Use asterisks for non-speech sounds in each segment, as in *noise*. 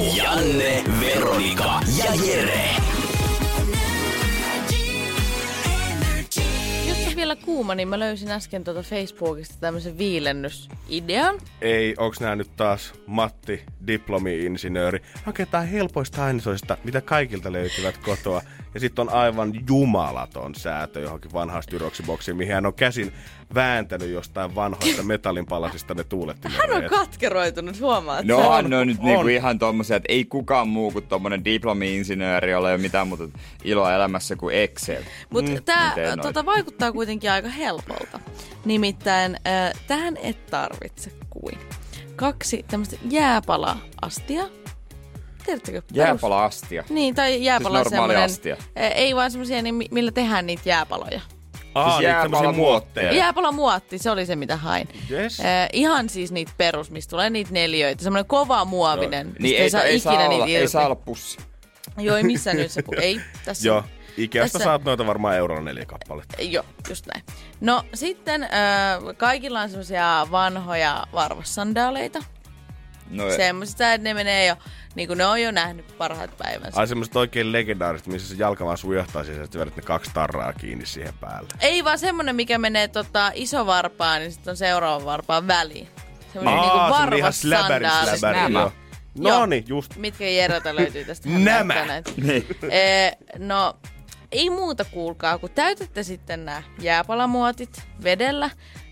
Janne, Veronika ja Jere. Jos on vielä kuuma, niin mä löysin äsken tuota Facebookista tämmöisen viilennysidean. Ei, onks nää nyt taas Matti, diplomi-insinööri? Haketaan helpoista ainesoista, mitä kaikilta löytyvät kotoa. Ja sitten on aivan jumalaton säätö johonkin vanhaan styroksiboksiin, mihin hän on käsin vääntänyt jostain vanhoista metallinpalasista ne tuulettimet. Hän on katkeroitunut, huomaat. No sä? on, on nyt on. niinku ihan tommosia, että ei kukaan muu kuin tommonen diplomi-insinööri ole mitään muuta iloa elämässä kuin Excel. Mutta Mm, tämä tota, vaikuttaa kuitenkin aika helpolta. Nimittäin äh, tähän et tarvitse kuin kaksi tämmöistä jääpala-astia. Tiedättekö? Perus- Jääpala-astia. Niin, tai jääpala Siis normaali astia. äh, Ei vaan semmoisia, niin, mi- millä tehdään niitä jääpaloja. Aa, Siis niitä jääpala semmosia muotteja. muotteja. Jääpala muotti, se oli se mitä hain. Yes. Äh, ihan siis niitä perus, mistä tulee niitä neljöitä. Semmoinen kova muovinen. mistä Niin ei, saa, ei, saa ikinä olla, niitä ei saa olla pussi. Joo, ei missään nyt se, ei. *laughs* Tässä Joo. Ikeasta Tässä- saat noita varmaan eurolla neljä kappaletta. Joo, just näin. No sitten äh, kaikilla on semmoisia vanhoja varvassandaaleita. No, Semmoisista, että ne menee jo, niin kuin ne on jo nähnyt parhaat päivänsä. Ai semmoset oikein legendaariset, missä se jalka vaan sujahtaa siis, että vedät ne kaksi tarraa kiinni siihen päälle. Ei vaan semmonen, mikä menee tota, iso varpaan, niin sitten on seuraavan varpaan väliin. Semmoinen niinku Aa, semmonen ihan släbäri, joo. No niin, just. Mitkä Jerota löytyy tästä? *laughs* Nämä. *laughs* Niin. Eh, no, ei muuta kuulkaa, kun täytätte sitten nämä jääpalamuotit vedellä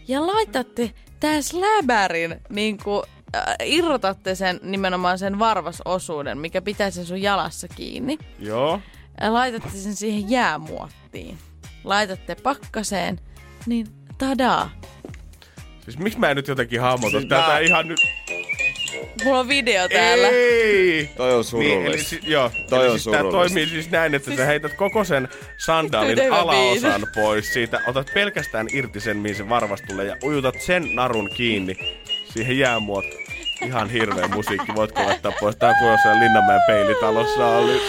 ja laitatte tää släbärin, niin kuin äh, irrotatte sen nimenomaan sen varvasosuuden, mikä pitää sen sun jalassa kiinni. Joo. Ja laitatte sen siihen jäämuottiin. Laitatte pakkaseen, niin tadaa. Siis miksi mä en nyt jotenkin hahmota Siis tätä mä- ihan nyt? Mulla on video täällä. Ei! Toi on Niin, surullista. eli, si- joo, Toi eli on siis tää surullista. toimii siis näin, että sä heität koko sen sandaalin alaosan pois siitä, otat pelkästään irti sen, mihin se varvas tulee ja ujutat sen narun kiinni siihen jäämuot. Ihan hirveä musiikki, voitko laittaa pois? Tää kuin jossain Linnanmäen peilitalossa oli.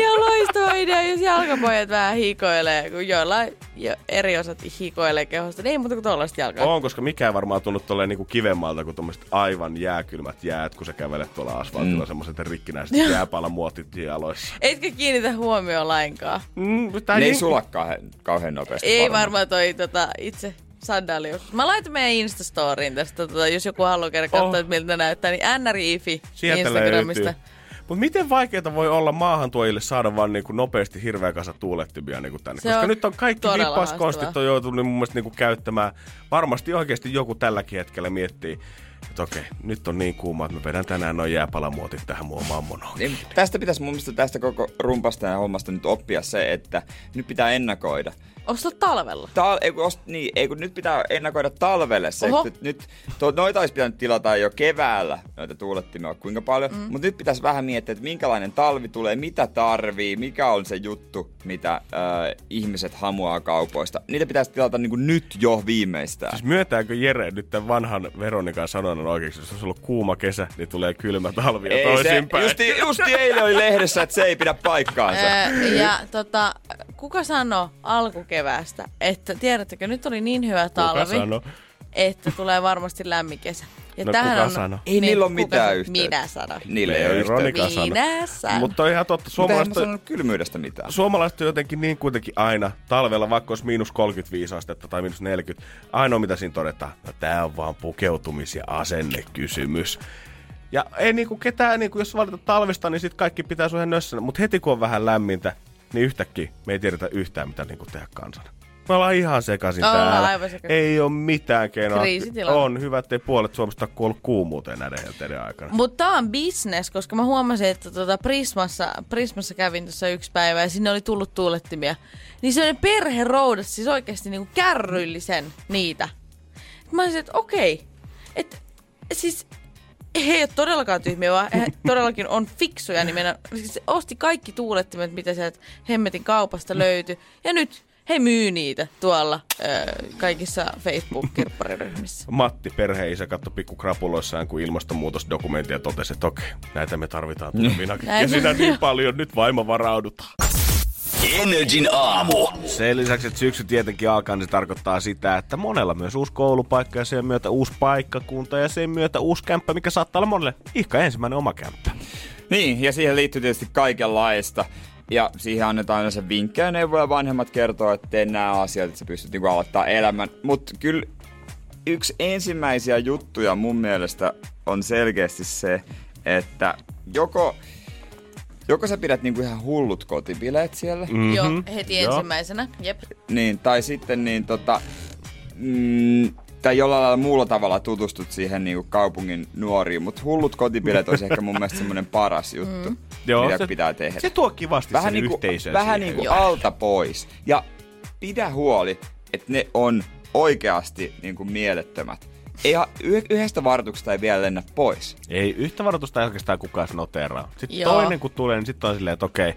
Ihan loistava idea, jos jalkapojat vähän hikoilee, kun joillain jo eri osat hikoilee kehosta. Niin ei muuta kuin tollaista jalkaa. On, koska mikään varmaan tunnu tolleen niinku kivemmalta kuin tommoset aivan jääkylmät jäät, kun sä kävelet tuolla asfaltilla mm. semmoset rikkinäiset jääpalamuotit jaloissa. Etkä kiinnitä huomioon lainkaan. Mm, tää Ne ei niin- sula kauhean, nopeasti. Ei varmaan toi tota, itse sandaali joskus. Mä laitan meidän Instastoriin tästä, tota, jos joku haluaa käydä katsoa, Oh. että miltä näyttää, niin NRIFI Sieltä Instagramista. löytyy. Mutta miten vaikeaa voi olla maahantuojille saada vaan niinku nopeasti hirveä kasa tuulettimia niinku tänne? Se Koska nyt on kaikki vippauskonstit on joutunut mun mielestä niinku käyttämään. Varmasti oikeasti joku tälläkin hetkellä miettii, että okei, nyt on niin kuuma, että mä vedän tänään noin jääpalamuotit tähän mua mammonoon. Niin, tästä pitäisi mun mielestä tästä koko rumpasta ja hommasta nyt oppia se, että nyt pitää ennakoida. Ostaa talvella. Tal- ei, kun ost- niin, ei kun nyt pitää ennakoida talvelle se, Oho. että nyt to, noita olisi pitänyt tilata jo keväällä, noita tuulettimia kuinka paljon, mm. mutta nyt pitäisi vähän miettiä, että minkälainen talvi tulee, mitä tarvii, mikä on se juttu, mitä äh, ihmiset hamuaa kaupoista. Niitä pitäisi tilata niin kuin nyt jo viimeistään. Siis myöntääkö Jere nyt tämän vanhan Veronikan sanonnan oikeaksi, jos olisi ollut kuuma kesä, niin tulee kylmä talvi ja toisinpäin. justi, justi eilen oli lehdessä, että se ei pidä paikkaansa. Öö, ja tota, kuka sanoi alkukeväästä, että tiedättekö, nyt oli niin hyvä talvi, että tulee varmasti lämmin kesä. Ja No, tähän kuka on, sanoi? Ei niillä ole mitään yhteyttä. Minä sanoin. Niille ei ole yhteyttä. sanoi. Minä. Mutta on ihan totta, suomalaiset, sanonut kylmyydestä mitään. suomalaiset on jotenkin niin kuitenkin aina talvella, vaikka olisi miinus 35 astetta tai miinus 40, ainoa mitä siinä todetaan, no tää on vaan pukeutumis- ja asennekysymys. Ja ei niinku ketään, niinku, jos valitat talvista, niin sit kaikki pitää sun ihan nössänä. Mutta heti kun on vähän lämmintä, niin yhtäkkiä me ei tiedetä yhtään, mitä niinku tehdä kansana. Me ollaan ihan sekaisin Ollaan täällä. aivan sekaisin. Ei ole mitään keinoa. Kriisitilanne. On hyvä, ettei puolet Suomesta ole kuollut kuumuuteen näiden helteiden aikana. Mutta tämä on business, koska mä huomasin, että tuota Prismassa, Prismassa kävin tuossa yksi päivä ja sinne oli tullut tuulettimia. Niin se perhe roudas siis oikeasti niinku kärryillisen niitä. Mä olisin, että okei, että siis he ei ole todellakaan tyhmiä, vaan he *laughs* todellakin on fiksuja nimenomaan. Siis osti kaikki tuulettimet, mitä sieltä hemmetin kaupasta löytyi. Ja nyt he myy niitä tuolla ö, kaikissa Facebook-kirppariryhmissä. Matti, perheisä, katsoi pikku krapuloissaan, kun ilmastonmuutosdokumentti ja totesi, että okei, näitä me tarvitaan tulevina Näin. kesinä niin paljon, nyt vaimo varaudutaan. Energin aamu. Sen lisäksi, että syksy tietenkin alkaa, niin se tarkoittaa sitä, että monella myös uusi koulupaikka ja sen myötä uusi paikkakunta ja sen myötä uusi kämppä, mikä saattaa olla monelle ihka ensimmäinen oma kämppä. Niin, ja siihen liittyy tietysti kaikenlaista. Ja siihen annetaan aina se vinkkejä neuvoja. Vanhemmat kertoo, että tee nämä asiat, että sä pystyt niinku aloittaa elämän. Mutta kyllä yksi ensimmäisiä juttuja mun mielestä on selkeästi se, että joko, joko sä pidät niinku ihan hullut kotibileet siellä, Mm-hmm. Joo, heti Joo. ensimmäisenä. Jep. niin, tai sitten niin tota, mm, tai jollain lailla muulla tavalla tutustut siihen niinku kaupungin nuoriin, mutta hullut kotibileet olisi ehkä mun mielestä semmoinen paras juttu, mm. Mitä se, pitää tehdä. Se tuo kivasti vähän sen niinku, yhteisön vähän siihen. niinku alta pois. Ja pidä huoli, että ne on oikeasti niinku mielettömät. Ei, yhdestä varoituksesta ei vielä lennä pois. Ei yhtä varoitusta ei oikeastaan kukaan noteraa. Sitten Joo. toinen kun tulee, niin sitten on silleen, että okei.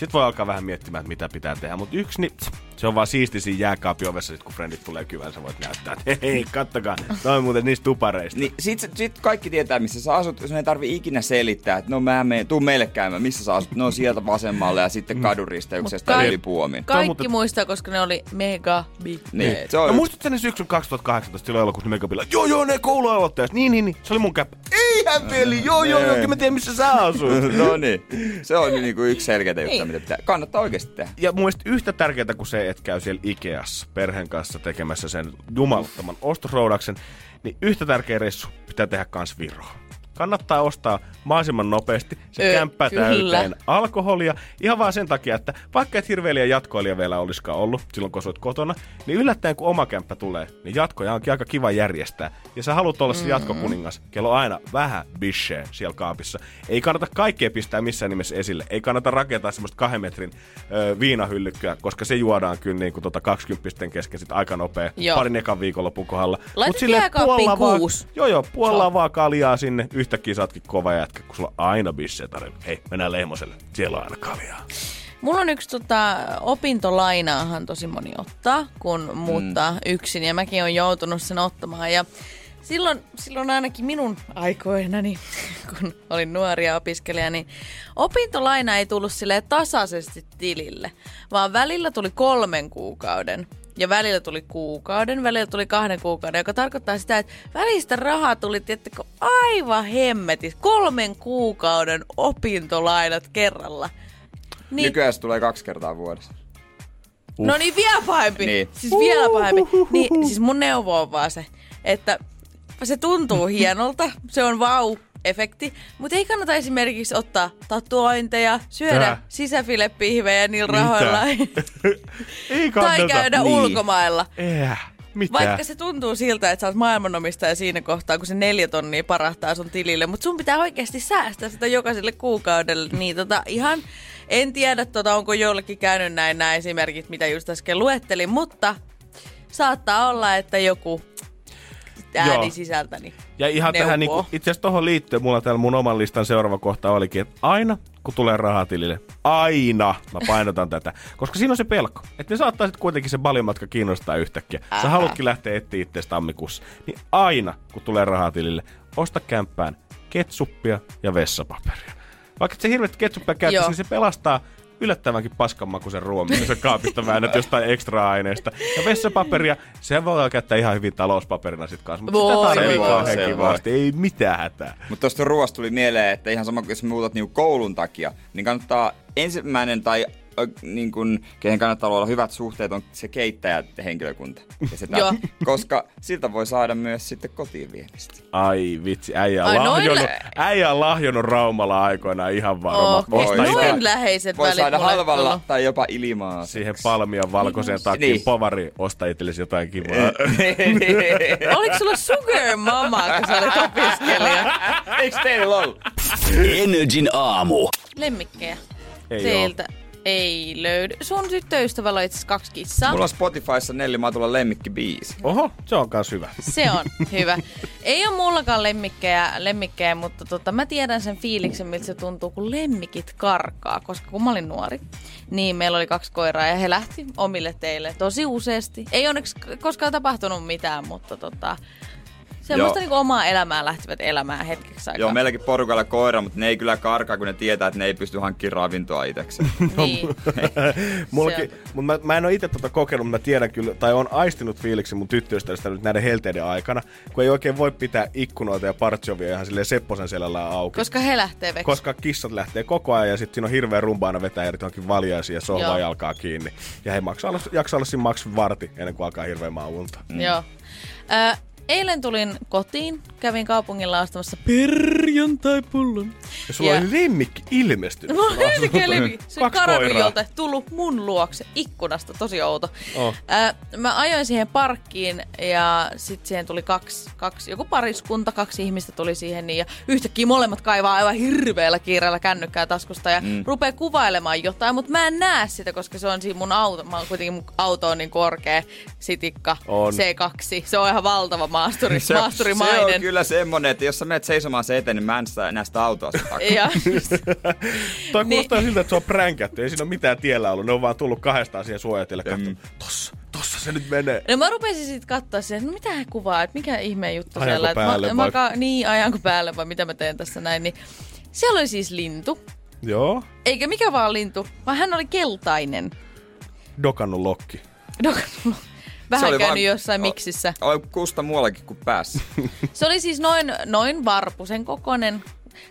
Sitten voi alkaa vähän miettimään, että mitä pitää tehdä. Mutta yksi, niin se on vaan siisti siinä jääkaapin ovessa, sit kun frendit tulee kyvään, sä voit näyttää, että hei, kattokaa, toi on muuten niistä tupareista. Niin sit, sit kaikki tietää, missä sä asut. Sun ei tarvi ikinä selittää, että no mä menen, tuu meille käymään, missä sä asut. No sieltä vasemmalle ja sitten Mm. tai kai- yli puomin. Kaikki muuten- muistaa, koska ne oli mega big Niin, se on No muistatko ne syksyn 2018 silloin elokuussa Megapilla? Joo, joo, ne koulualoittajat. Niin, niin, niin. Se oli mun käppä. Eihän veli, joo, joo, joo, kyllä mä tiedän missä sä asut. *laughs* no niin, se on niinku yksi selkeä juttu, mitä pitää. Kannattaa oikeasti tehdä. Ja mun mielestä yhtä tärkeää kuin se, että käy siellä Ikeassa perheen kanssa tekemässä sen jumalattoman ostosroudaksen, niin yhtä tärkeä reissu pitää tehdä kans Viroon. Kannattaa ostaa mahdollisimman nopeasti se Ö, kämppä kyllä. täyteen alkoholia. Ihan vaan sen takia, että vaikka et hirveä jatkoilija vielä olisikaan ollut silloin, kun oot kotona, niin yllättäen kun oma kämppä tulee, niin jatkoja onkin aika kiva järjestää. Ja sä haluat olla se jatkokuningas, kello on aina vähän bisheä siellä kaapissa. Ei kannata kaikkea pistää missään nimessä esille. Ei kannata rakentaa semmoista kahden metrin ö, viinahyllykköä, koska se juodaan kyllä niin kuin tota 20 kesken sit aika nopea Joo. parin ekan viikonlopun kohdalla. Laita jääkaappiin puolella vaan- kuusi. Joo, joo, puolella vaan kaljaa sinne. Yhtäkkiä sä ootkin kova jätkä, kun sulla on aina bisseä tarjolla. Hei, mennään Lehmoselle. Siellä on aina kaljaa. Mulla on yksi tota, opintolainaahan tosi moni ottaa, kun muuttaa mm. yksin. Ja mäkin olen joutunut sen ottamaan. Ja silloin, silloin ainakin minun aikoinani, *laughs* kun olin nuoria opiskelija, niin opintolaina ei tullut sille tasaisesti tilille, vaan välillä tuli kolmen kuukauden. Ja välillä tuli kuukauden, välillä tuli kahden kuukauden, joka tarkoittaa sitä, että välistä rahaa tuli, tiettäkö, aivan hemmetis. Kolmen kuukauden opintolainat kerralla. Niin, Nykyään se tulee kaksi kertaa vuodessa. No niin, vielä pahempi. Niin. Siis vielä pahempi. Niin, siis mun neuvo on vaan se, että se tuntuu hienolta, se on vau-efekti, mutta ei kannata esimerkiksi ottaa tatuointeja, syödä Tää. sisäfilepihvejä niillä rahoilla *laughs* Ei kannata. tai käydä Niin. ulkomailla. Eihän. Mitä? Vaikka se tuntuu siltä, että sä oot maailmanomistaja siinä kohtaa, kun se neljä tonnia parahtaa sun tilille, mutta sun pitää oikeasti säästää sitä jokaiselle kuukaudelle. Niin tota ihan, en tiedä tota, onko jollekin käynyt näin nämä esimerkit, mitä just äsken luettelin, mutta saattaa olla, että joku ääni Joo. sisältäni. Ja ihan neuvoo. tähän, niinku, itse asiassa tuohon liittyen, mulla täällä mun oman listan seuraava kohta olikin, että aina kun tulee rahaa tilille, aina, mä painotan tätä, koska siinä on se pelko, että ne saattaa sitten kuitenkin se ballimatka kiinnostaa yhtäkkiä. Sä Älä. haluatkin lähteä etsiä itseäsi tammikuussa, niin aina kun tulee rahaa tilille, osta kämppään ketsuppia ja vessapaperia. Vaikka et se hirveästi ketsuppia käyttäisi, niin se pelastaa yllättävänkin paskanmakuisen ruoan, sä kaapista väännät jostain ekstra aineesta. Ja vessapaperia, se voi käyttää ihan hyvin talouspaperina sit kanssa, mutta Voi, sitä tarvii se kivasti, ei mitään hätää. Mutta tuosta ruoasta tuli mieleen, että ihan sama kuin jos muutat niinku koulun takia, niin kannattaa ensimmäinen tai niin kun, kehen kannattaa olla hyvät suhteet, on se keittäjä henkilökunta. Ja se *laughs* Joo. koska siltä voi saada myös sitten kotiin viemistä. Ai vitsi, äijä on, noin lahjonnut, äijä on lahjonnut Raumalla aikoinaan ihan varma. Okei, Voi. Osta Noin itse läheiset Voi saada halvalla tullut. tai jopa ilmaa. siihen palmion valkoiseen takiin Niin. povari, osta itsellesi jotain kivaa. *laughs* Oliko sulla sugar mama, kun sä olit opiskelija? Eikö teillä ollut? Energin aamu. Lemmikkejä Ei teiltä. Ei löydy. Sun tyttöystävällä on itse kaksi kissaa. Mulla on Spotifyssa Nelli Matulan lemmikkibiisi. Oho, se on kans hyvä. Se on hyvä. Ei ole mullakaan lemmikkejä, lemmikkejä mutta tota, mä tiedän sen fiiliksen, miltä se tuntuu, kun lemmikit karkaa. Koska kun mä olin nuori, niin meillä oli kaksi koiraa ja he lähti omille teille tosi useasti. Ei onneksi koskaan tapahtunut mitään, mutta tota, semmoista Joo. niinku omaa elämää lähtivät elämään hetkeksi aikaa. Joo, meilläkin porukalla koira, mutta ne ei kyllä karkaa, kun ne tietää, että ne ei pysty hankkimaan ravintoa itsekseen. *laughs* Niin. *laughs* Mullakin, mutta mä, mä en ole itse tota kokenut, mutta mä tiedän kyllä, tai on aistinut fiiliksi mun tyttöystävästä nyt näiden helteiden aikana, kun ei oikein voi pitää ikkunoita ja partsovia ihan silleen Sepposen selällä auki. Koska he lähtee veksi. koska kissat lähtee koko ajan ja sitten siinä on hirveä rumba aina vetää eri johonkin valjaisiin ja sohvaa Joo. jalkaa kiinni. Ja he maksaa olla, jaksaa olla siinä maks varti ennen kuin alkaa hirveä maunta. Mm. Joo. Ö, eilen tulin kotiin, kävin kaupungilla ostamassa perjantai-pullon. Ja sulla Ja- oli lemmikki ilmestynyt. Mulla asuntoon. ylkeä levi. Se. Karadujolta tullut mun luokse ikkunasta, tosi outo. Oh. Ää, mä ajoin siihen parkkiin ja sitten siihen tuli kaksi, kaksi, joku pariskunta, kaksi ihmistä tuli siihen niin, ja yhtäkkiä molemmat kaivaa aivan hirveällä kiireellä kännykkää taskusta ja mm. rupeaa kuvailemaan jotain, mutta mä en näe sitä, koska se on siinä mun auto. Mä oon kuitenkin mun auto on niin korkea, sitikka, On. C2. Se on ihan valtava maasturi, Se, se on maasturimainen. kyllä semmonen, että jos sä menet seisomaan se eteen, niin mä en sitä, näe sitä autoa sitä takaa. Ja, Toi Niin. kuulostaa siltä, että se on pränkätty. Ei siinä ole mitään tiellä ollut. Ne on vaan tullut kahdestaan siihen suojatille. Katso, tossa, tossa se nyt menee. No mä rupesin sitten katsoa siihen, että mitä he kuvaa, että mikä ihmeen juttu Ajanko siellä. Että päälle mä, mä vai? ka- niin, ajanko päälle vai mitä mä teen tässä näin. Niin siellä oli siis lintu. Joo, Eikä mikä vaan lintu, vaan hän oli keltainen. dokannut lokki. No, Vähän oli käynyt vaan- jossain miksissä. Oli kusta muuallakin kuin päässä. *laughs* Se oli siis noin, noin varpusen kokonen.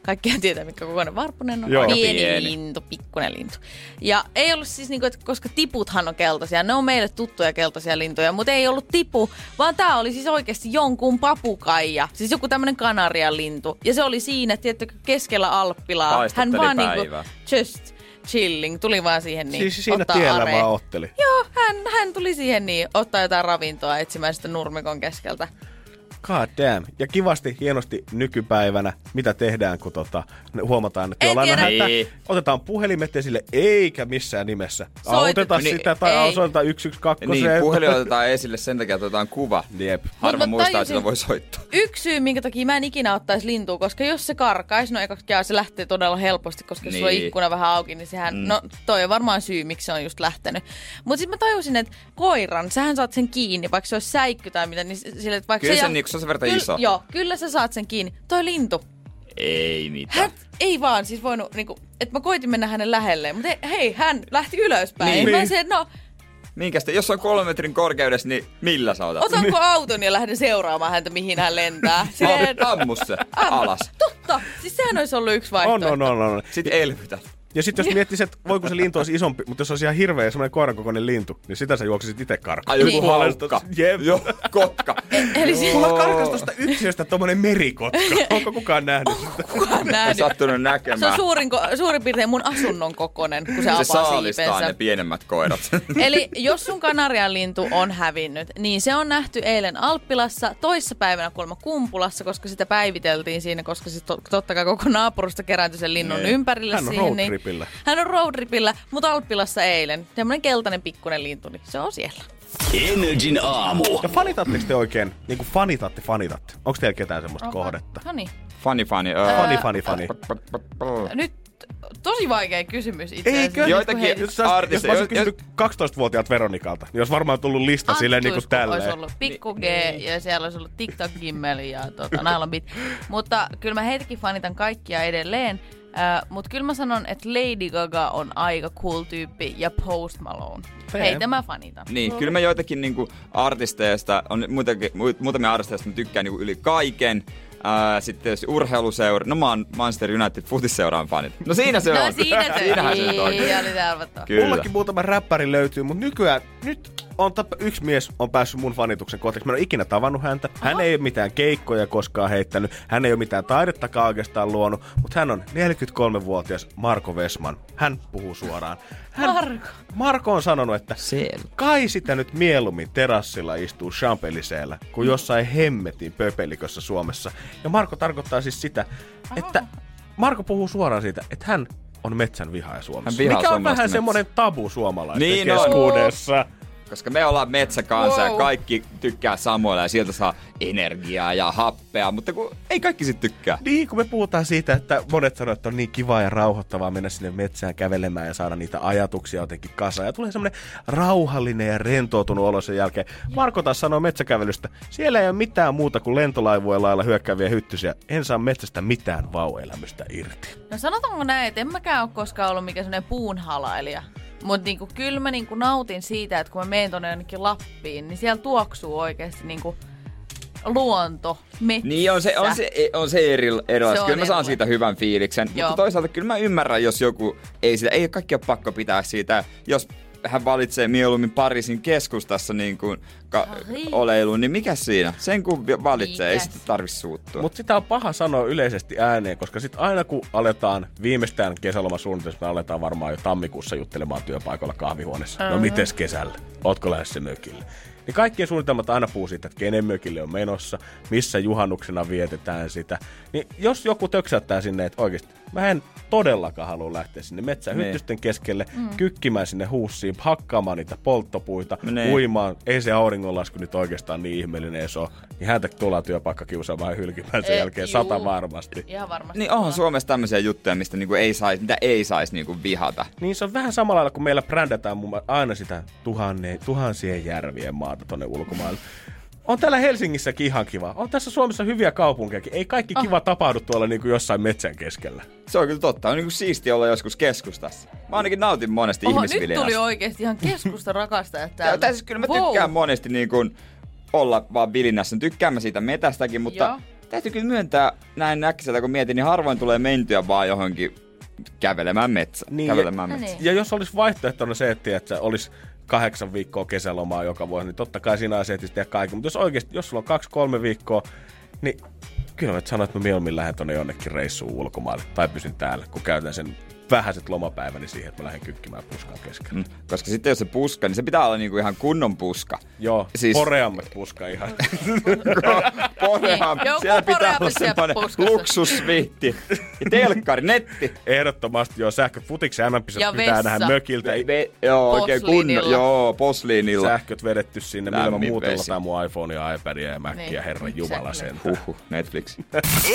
Kaikkihan tietää, mikä kokoinen varpunen on. Joo. Pieni, Pieni. lintu, pikkunen lintu. Ja ei ollut siis niinku, että koska tiputhan on keltaisia, ne on meille tuttuja keltaisia lintuja, mutta ei ollut tipu, vaan tämä oli siis oikeasti jonkun papukaija. Siis joku tämmönen kanarian lintu. Ja se oli siinä, tietty keskellä Alppilaa. Hän vaan niinku, just chilling, tuli vaan siihen niin Siis siinä ottaa tiellä areen. vaan otteli. Joo, hän, hän tuli siihen niin, ottaa jotain ravintoa etsimään sitä nurmikon keskeltä. God damn. Ja kivasti, hienosti nykypäivänä, mitä tehdään, kun tota, huomataan, että jollain on hätä. Niin. Otetaan puhelimet esille, eikä missään nimessä. Soitetaan. Autetaan Niin, sitä tai ei. osoita 112. niin, puhelin otetaan esille sen takia, että otetaan kuva. Jep. Harva mä muistaa, että voi soittaa. Yksi syy, minkä takia mä en ikinä ottaisi lintua, koska jos se karkaisi, no ekaksi se lähtee todella helposti, koska jos sulla on Niin. ikkuna vähän auki, niin sehän, mm. no toi on varmaan syy, miksi se on just lähtenyt. Mutta sitten mä tajusin, että koiran, sähän saat sen kiinni, vaikka se olisi säikky tai mitä, niin sille, että vaikka Kyllä se, se jää- niinku- se on sen verran Kyll- iso. Joo, kyllä sä saat sen kiinni. Toi lintu. Ei mitään. Hän ei vaan siis voinut, niinku, että mä koitin mennä hänen lähelleen, mutta hei, hän lähti ylöspäin. Niin. Mä Niin. se, no, Minkä sitten, jos on kolmen metrin korkeudessa, niin millä sä otat? otanko auton ja lähden seuraamaan häntä, mihin hän lentää. *laughs* Silleen, Ammu se alas. Totta, siis sehän olisi ollut yksi On, vaihtoehto. on, on, on. Sitten elvytät. Ja sitten jos miettisi, että voiko se lintu olisi isompi, mutta jos olisi ihan hirveä semmoinen koiran kokoinen lintu, niin sitä sä juoksisit itse karkaan. Ai joku Niin. haukka. Jep. Joo, kotka. *laughs* Eli siis Mulla karkas tosta yksiöstä tommonen merikotka. *laughs* Onko kukaan nähnyt sitä? kukaan nähnyt. sattunut Se on näkemään. suurin, ko- suurin piirtein mun asunnon kokonen, kun se, Se avaa saalistaa ne siipensä. pienemmät koirat. *laughs* Eli jos sun kanarian lintu on hävinnyt, niin se on nähty eilen Alppilassa, toissapäivänä kuulemma Kumpulassa, koska sitä päiviteltiin siinä, koska se to- totta kai koko naapurusta kerääntyi sen linnun Niin. ympärille Hän on siihen. roadtripillä. Niin, hän on roadtripillä, mutta Alppilassa eilen. Semmoinen keltainen pikkunen lintu, niin se on siellä. Energin aamu. Ja fanitatteko te oikein, niin kuin fanitatte, fanitatte? Onko teillä ketään semmoista kohdetta? No niin. Funny, funny. öö. Fani, fani, fani. Nyt tosi vaikea kysymys itse asiassa. Eikö? Joitakin- Jos, sä, jos Artisteja, mä olisin jos- kysynyt 12-vuotiaalta Veronikalta, niin olisi varmaan tullut lista silleen niin kuin Anttuisku olisi tälleen. ollut Pikku G ja siellä olisi ollut TikTok Gimmel ja tota, Nylon Beat. Mutta kyllä mä heitäkin fanitan kaikkia edelleen. Uh, Mutta kyllä mä sanon, että Lady Gaga on aika cool tyyppi ja Post Malone. Fair. Heitä mä fanitan. Niin, kyllä mä joitakin niinku artisteista, on muitakin, mu- muutamia artisteista mä tykkään niinku yli kaiken. Ää, sitten tietysti urheiluseura, no mä oon Manchester United futisseuraan fanit. No siinä se No on. siinä se Siinähän se on. Niin, oli se arvattava. Kyllä. Mullakin muutama räppäri löytyy, mutta nykyään, nyt on tap- yksi mies on päässyt mun fanituksen kohteeksi. Mä en ole ikinä tavannut häntä. Hän ei ole mitään keikkoja koskaan heittänyt. Hän ei ole mitään taidettakaan oikeastaan luonut. Mutta hän on 43-vuotias Marko Vesman. Hän puhuu suoraan. Hän, Marko. Marko on sanonut, että Siellä. kai sitä nyt mieluummin terassilla istuu champeliseellä kuin jossain hemmetin pöpelikössä Suomessa. Ja Marko tarkoittaa siis sitä, että Marko puhuu suoraan siitä, että hän on metsän vihaaja Suomessa. Hän vihaa Mikä on vähän metsää. semmoinen tabu suomalaisten Niin on. Koska me ollaan metsäkansa Wow. ja kaikki tykkää samoilla ja sieltä saa energiaa ja happea, mutta kun ei kaikki sit tykkää. Niin, kun me puhutaan siitä, että monet sanoo, että on niin kivaa ja rauhoittavaa mennä sinne metsään kävelemään ja saada niitä ajatuksia jotenkin kasaan. Ja tulee semmoinen rauhallinen ja rentoutunut olo sen jälkeen. Marko taas sanoo metsäkävelystä, siellä ei ole mitään muuta kuin lentolaivujen lailla hyökkääviä hyttysiä. En saa metsästä mitään vauelämystä irti. No sanotaanko näin, että en mäkään ole koskaan ollut mikään sellainen puunhalailija. Mutta niinku, kyllä mä niinku nautin siitä, että kun mä menen tonne jonnekin Lappiin, niin siellä tuoksuu oikeasti niinku luonto, metsä. Niin on se, on se, on se eri, erilaista. Se Kyllä mä saan erilainen. siitä hyvän fiiliksen. Joo. Mutta toisaalta kyllä mä ymmärrän, jos joku ei sitä, ei ole pakko pitää siitä. Jos hän valitsee mieluummin Pariisin keskustassa niin kuin ka- Pariis. oleiluun, niin mikä siinä? Sen kun valitsee, ei Mikäs? sitä tarvi suuttua. Mutta sitä on paha sanoa yleisesti ääneen, koska sitten aina kun aletaan viimeistään kesälomasuunnitelmassa, me aletaan varmaan jo tammikuussa juttelemaan työpaikalla kahvihuoneessa. No Mhm. mites kesällä? Ootko lähdössä mökille? Niin kaikkien suunnitelmat aina puhuu siitä, että kenen mökille on menossa, missä juhannuksena vietetään sitä. Niin jos joku töksäyttää sinne, että oikeasti mä en todellakaan halua lähteä sinne metsän Niin. hyttysten keskelle, mm. kykkimään sinne huussiin, hakkaamaan niitä polttopuita, Niin. uimaan. Ei se auringonlasku nyt oikeastaan niin ihmeellinen edes ole. Niin häntä tullaan työpaikka kiusaamaan ja hylkimään sen Eh, jälkeen juu. sata varmasti. Ihan varmasti. Niin onhan Suomessa tämmöisiä juttuja, mistä niinku ei sais, mitä ei saisi niinku vihata. Niin se on vähän samalla lailla, kun meillä brändätään aina sitä tuhanne, tuhansien järvien maata tonne ulkomaille. On täällä Helsingissäkin ihan kiva. On tässä Suomessa hyviä kaupunkejakin. Ei kaikki Ah. kiva tapahdu tuolla niin kuin jossain metsän keskellä. Se on kyllä totta. On niinku siisti olla joskus keskustassa. Mä ainakin nautin monesti Oho, nyt tuli oikeasti ihan keskusta rakastajat Ja, täällä. tai siis kyllä mä Wow. tykkään monesti niin kuin olla vaan vilinnässä. Tykkään mä siitä metästäkin, mutta Joo. täytyy kyllä myöntää näin näkkiseltä, kun mietin, niin harvoin tulee mentyä vaan johonkin kävelemään metsä. Niin, kävelemään ja- metsä. niin. Ja jos olisi vaihtoehtona se, että, että olisi kahdeksan viikkoa kesälomaa joka vuosi, niin totta kai siinä asiat tehdä kaikki. Mutta jos oikeasti, jos sulla on kaksi-kolme viikkoa, niin kyllä mä sanoin, että mä mieluummin lähden tonne jonnekin reissuun ulkomaille tai pysyn täällä, kun käytän sen vähäiset lomapäiväni siihen, että mä lähden kykkimään puskan keskellä. Mm, Koska sitten jos se puska, niin se pitää olla niinku ihan kunnon puska. Joo, Siis- poreammat puska ihan. *laughs* Porehan, Niin, siellä pitää olla semmoinen luksusviitti. Ja telkkari, netti. Ehdottomasti joo, sähköt futiksi Ja pitää vessa. nähdä mökiltä. Ve, ve, joo, oikein kunnon. Joo, posliinilla. Sähköt vedetty sinne, millä mä vesi. lataan mun iPhone ja iPadia ja Macia, Niin, niin. herran jumala sen. Huhhuh, Netflix.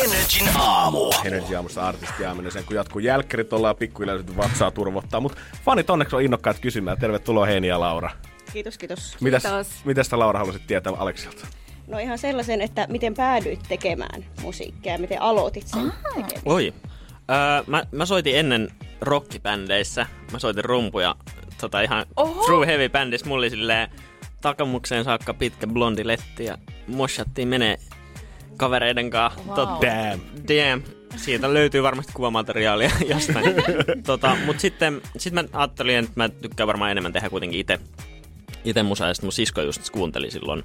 Energin aamu. Energy aamusta artistiaaminen sen, kun jatkuu jälkkärit, ollaan pikkuhiljaa nyt vatsaa turvottaa. Mutta fanit onneksi on innokkaat kysymään. Tervetuloa Heini ja Laura. Kiitos, kiitos. Mitäs, Kiitos. mitäs Laura halusit tietää Aleksilta? No ihan sellaisen, että miten päädyit tekemään musiikkia ja miten aloitit sen tekemään. Oi. Öö, mä, mä soitin ennen rockibändeissä. Mä soitin rumpuja tota ihan Oho! true heavy bändissä. Mulla oli silleen takamukseen saakka pitkä blondi letti ja moshattiin menee kavereiden kanssa. Wow. Tot, Damn. damn. Siitä löytyy varmasti kuvamateriaalia *laughs* jostain. tota, mut sitten sit mä ajattelin, että mä tykkään varmaan enemmän tehdä kuitenkin itse itse musaa, ja sit mun sisko just kuunteli silloin,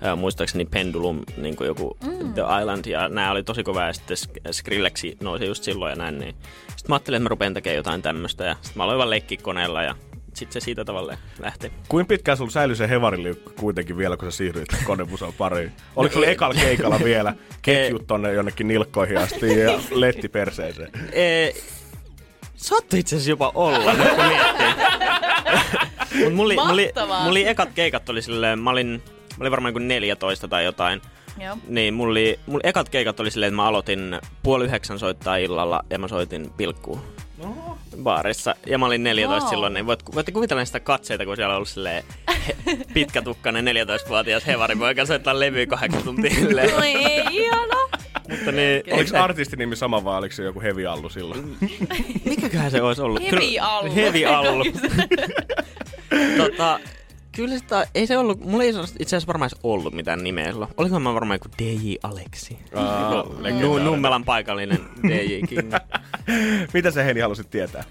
ää, muistaakseni Pendulum, niin kuin joku mm. The Island, ja nämä oli tosi kova, ja sitten Sk- Skrillexi nousi just silloin ja näin, niin sitten mä ajattelin, että mä rupean tekemään jotain tämmöistä, ja sitten mä aloin vaan leikkiä koneella, ja sitten se siitä tavalla lähti. Kuinka pitkään sulla säilyi se hevariliukku kuitenkin vielä, kun sä siirryit konemusan pariin? Oliko sulla ekalla keikalla *laughs* vielä ketjut tonne jonnekin nilkkoihin asti ja *laughs* letti perseeseen? Ee, saattoi itse asiassa jopa olla, nyt kun miettii. *laughs* Mut mulla, oli- mulla, mulla oli ekat keikat oli silleen, mä olin, mä olin varmaan kuin 14 tai jotain. Joo. Niin, mulla, oli, mulla ekat keikat oli silleen, että mä aloitin puoli yhdeksän soittaa illalla ja mä soitin pilkkuun baarissa. Ja mä olin 14 Wow. silloin, niin voit, voitte kuvitella sitä katseita, kun siellä on ollut silleen pitkätukkainen 14-vuotias hevaripoika soittaa levyä kahdeksan tuntia silleen. Oi, ei, ihana. Mutta niin, Oliko artistinimi sama vai oliko se joku heavy allu silloin? mikäköhän se olisi ollut? Heavy Kyllä- Allu. Heavy Allu. *laughs* tota, kyllä sitä, ei se ollut, mulla ei itse asiassa varmaan ollut mitään nimeä silloin. Olikohan mä varmaan joku DJ Aleksi. Nu- legendaarinen. Nummelan paikallinen DJ King. *laughs* Mitä sä Heini halusit tietää?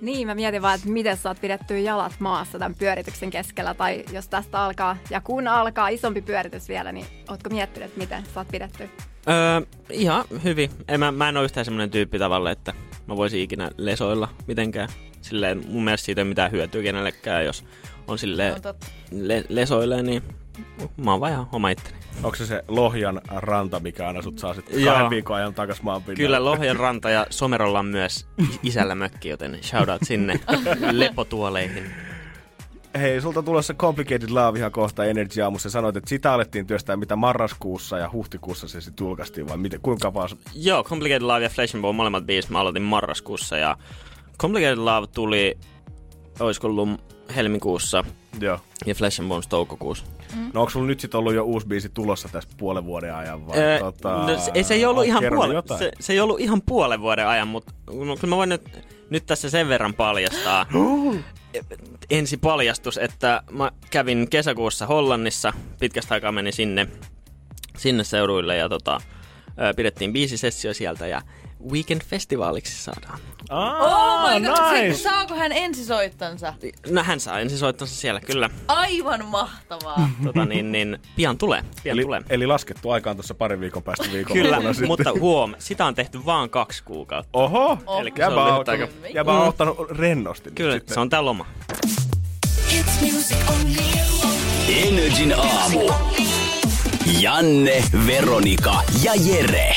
Niin, mä mietin vaan, että miten saat pidettyä jalat maassa tämän pyörityksen keskellä, tai jos tästä alkaa, ja kun alkaa isompi pyöritys vielä, niin ootko miettinyt, että miten saat pidettyä? öö, ihan hyvin. En, mä, mä en ole yhtään semmoinen tyyppi tavalla, että mä voisin ikinä lesoilla mitenkään. Silleen, mun mielestä siitä ei ole mitään hyötyä kenellekään, jos on totta. le- lesoilee, niin mä oon vaan ihan oma itteni. Onko se se Lohjan ranta, mikä aina sut saa sitten Joo. kahden viikon ajan takas maan pinnalle? Kyllä Lohjan ranta ja Somerolla on myös isällä mökki, joten shoutout sinne *laughs* lepotuoleihin. Hei, sulta tulossa Complicated Love ihan kohta Energy Aamussa. Sanoit, että sitä alettiin työstää mitä marraskuussa ja huhtikuussa se sitten julkaistiin, vai miten, kuinka vaan? Joo, Complicated Love ja Flesh and Bone, molemmat biisit mä aloitin marraskuussa ja Complicated Love tuli, olisiko ollut helmikuussa Joo. ja Flesh and Bones toukokuussa. No onko sulla nyt sitten ollut jo uusi biisi tulossa tässä puolen vuoden ajan vai? Öö, tota, no, se, ei, se, ei ollut ihan puole, jotain. se, se ei ollut ihan puolen vuoden ajan, mutta no, kyllä mä voin nyt, nyt tässä sen verran paljastaa. *gasps* Ensi paljastus, että mä kävin kesäkuussa Hollannissa, pitkästä aikaa menin sinne, sinne seuduille ja tota, pidettiin biisisessio sieltä ja Weekend-festivaaliksi saadaan. Oh my god, nice. se, saako hän ensisoittonsa? No hän saa ensisoittonsa siellä, kyllä. Aivan mahtavaa. *laughs* Tota, niin, niin, pian tulee, pian Eli, tulee. eli laskettu aikaan tuossa parin viikon päästä viikon Kyllä, mutta huom, sitä on tehty vaan kaksi kuukautta. Oho, Oho. Jäbä on aika- jäbä on ottanut rennosti. nyt Kyllä, sitten. se on tää loma. Energin aamu. Janne, Veronika ja Jere.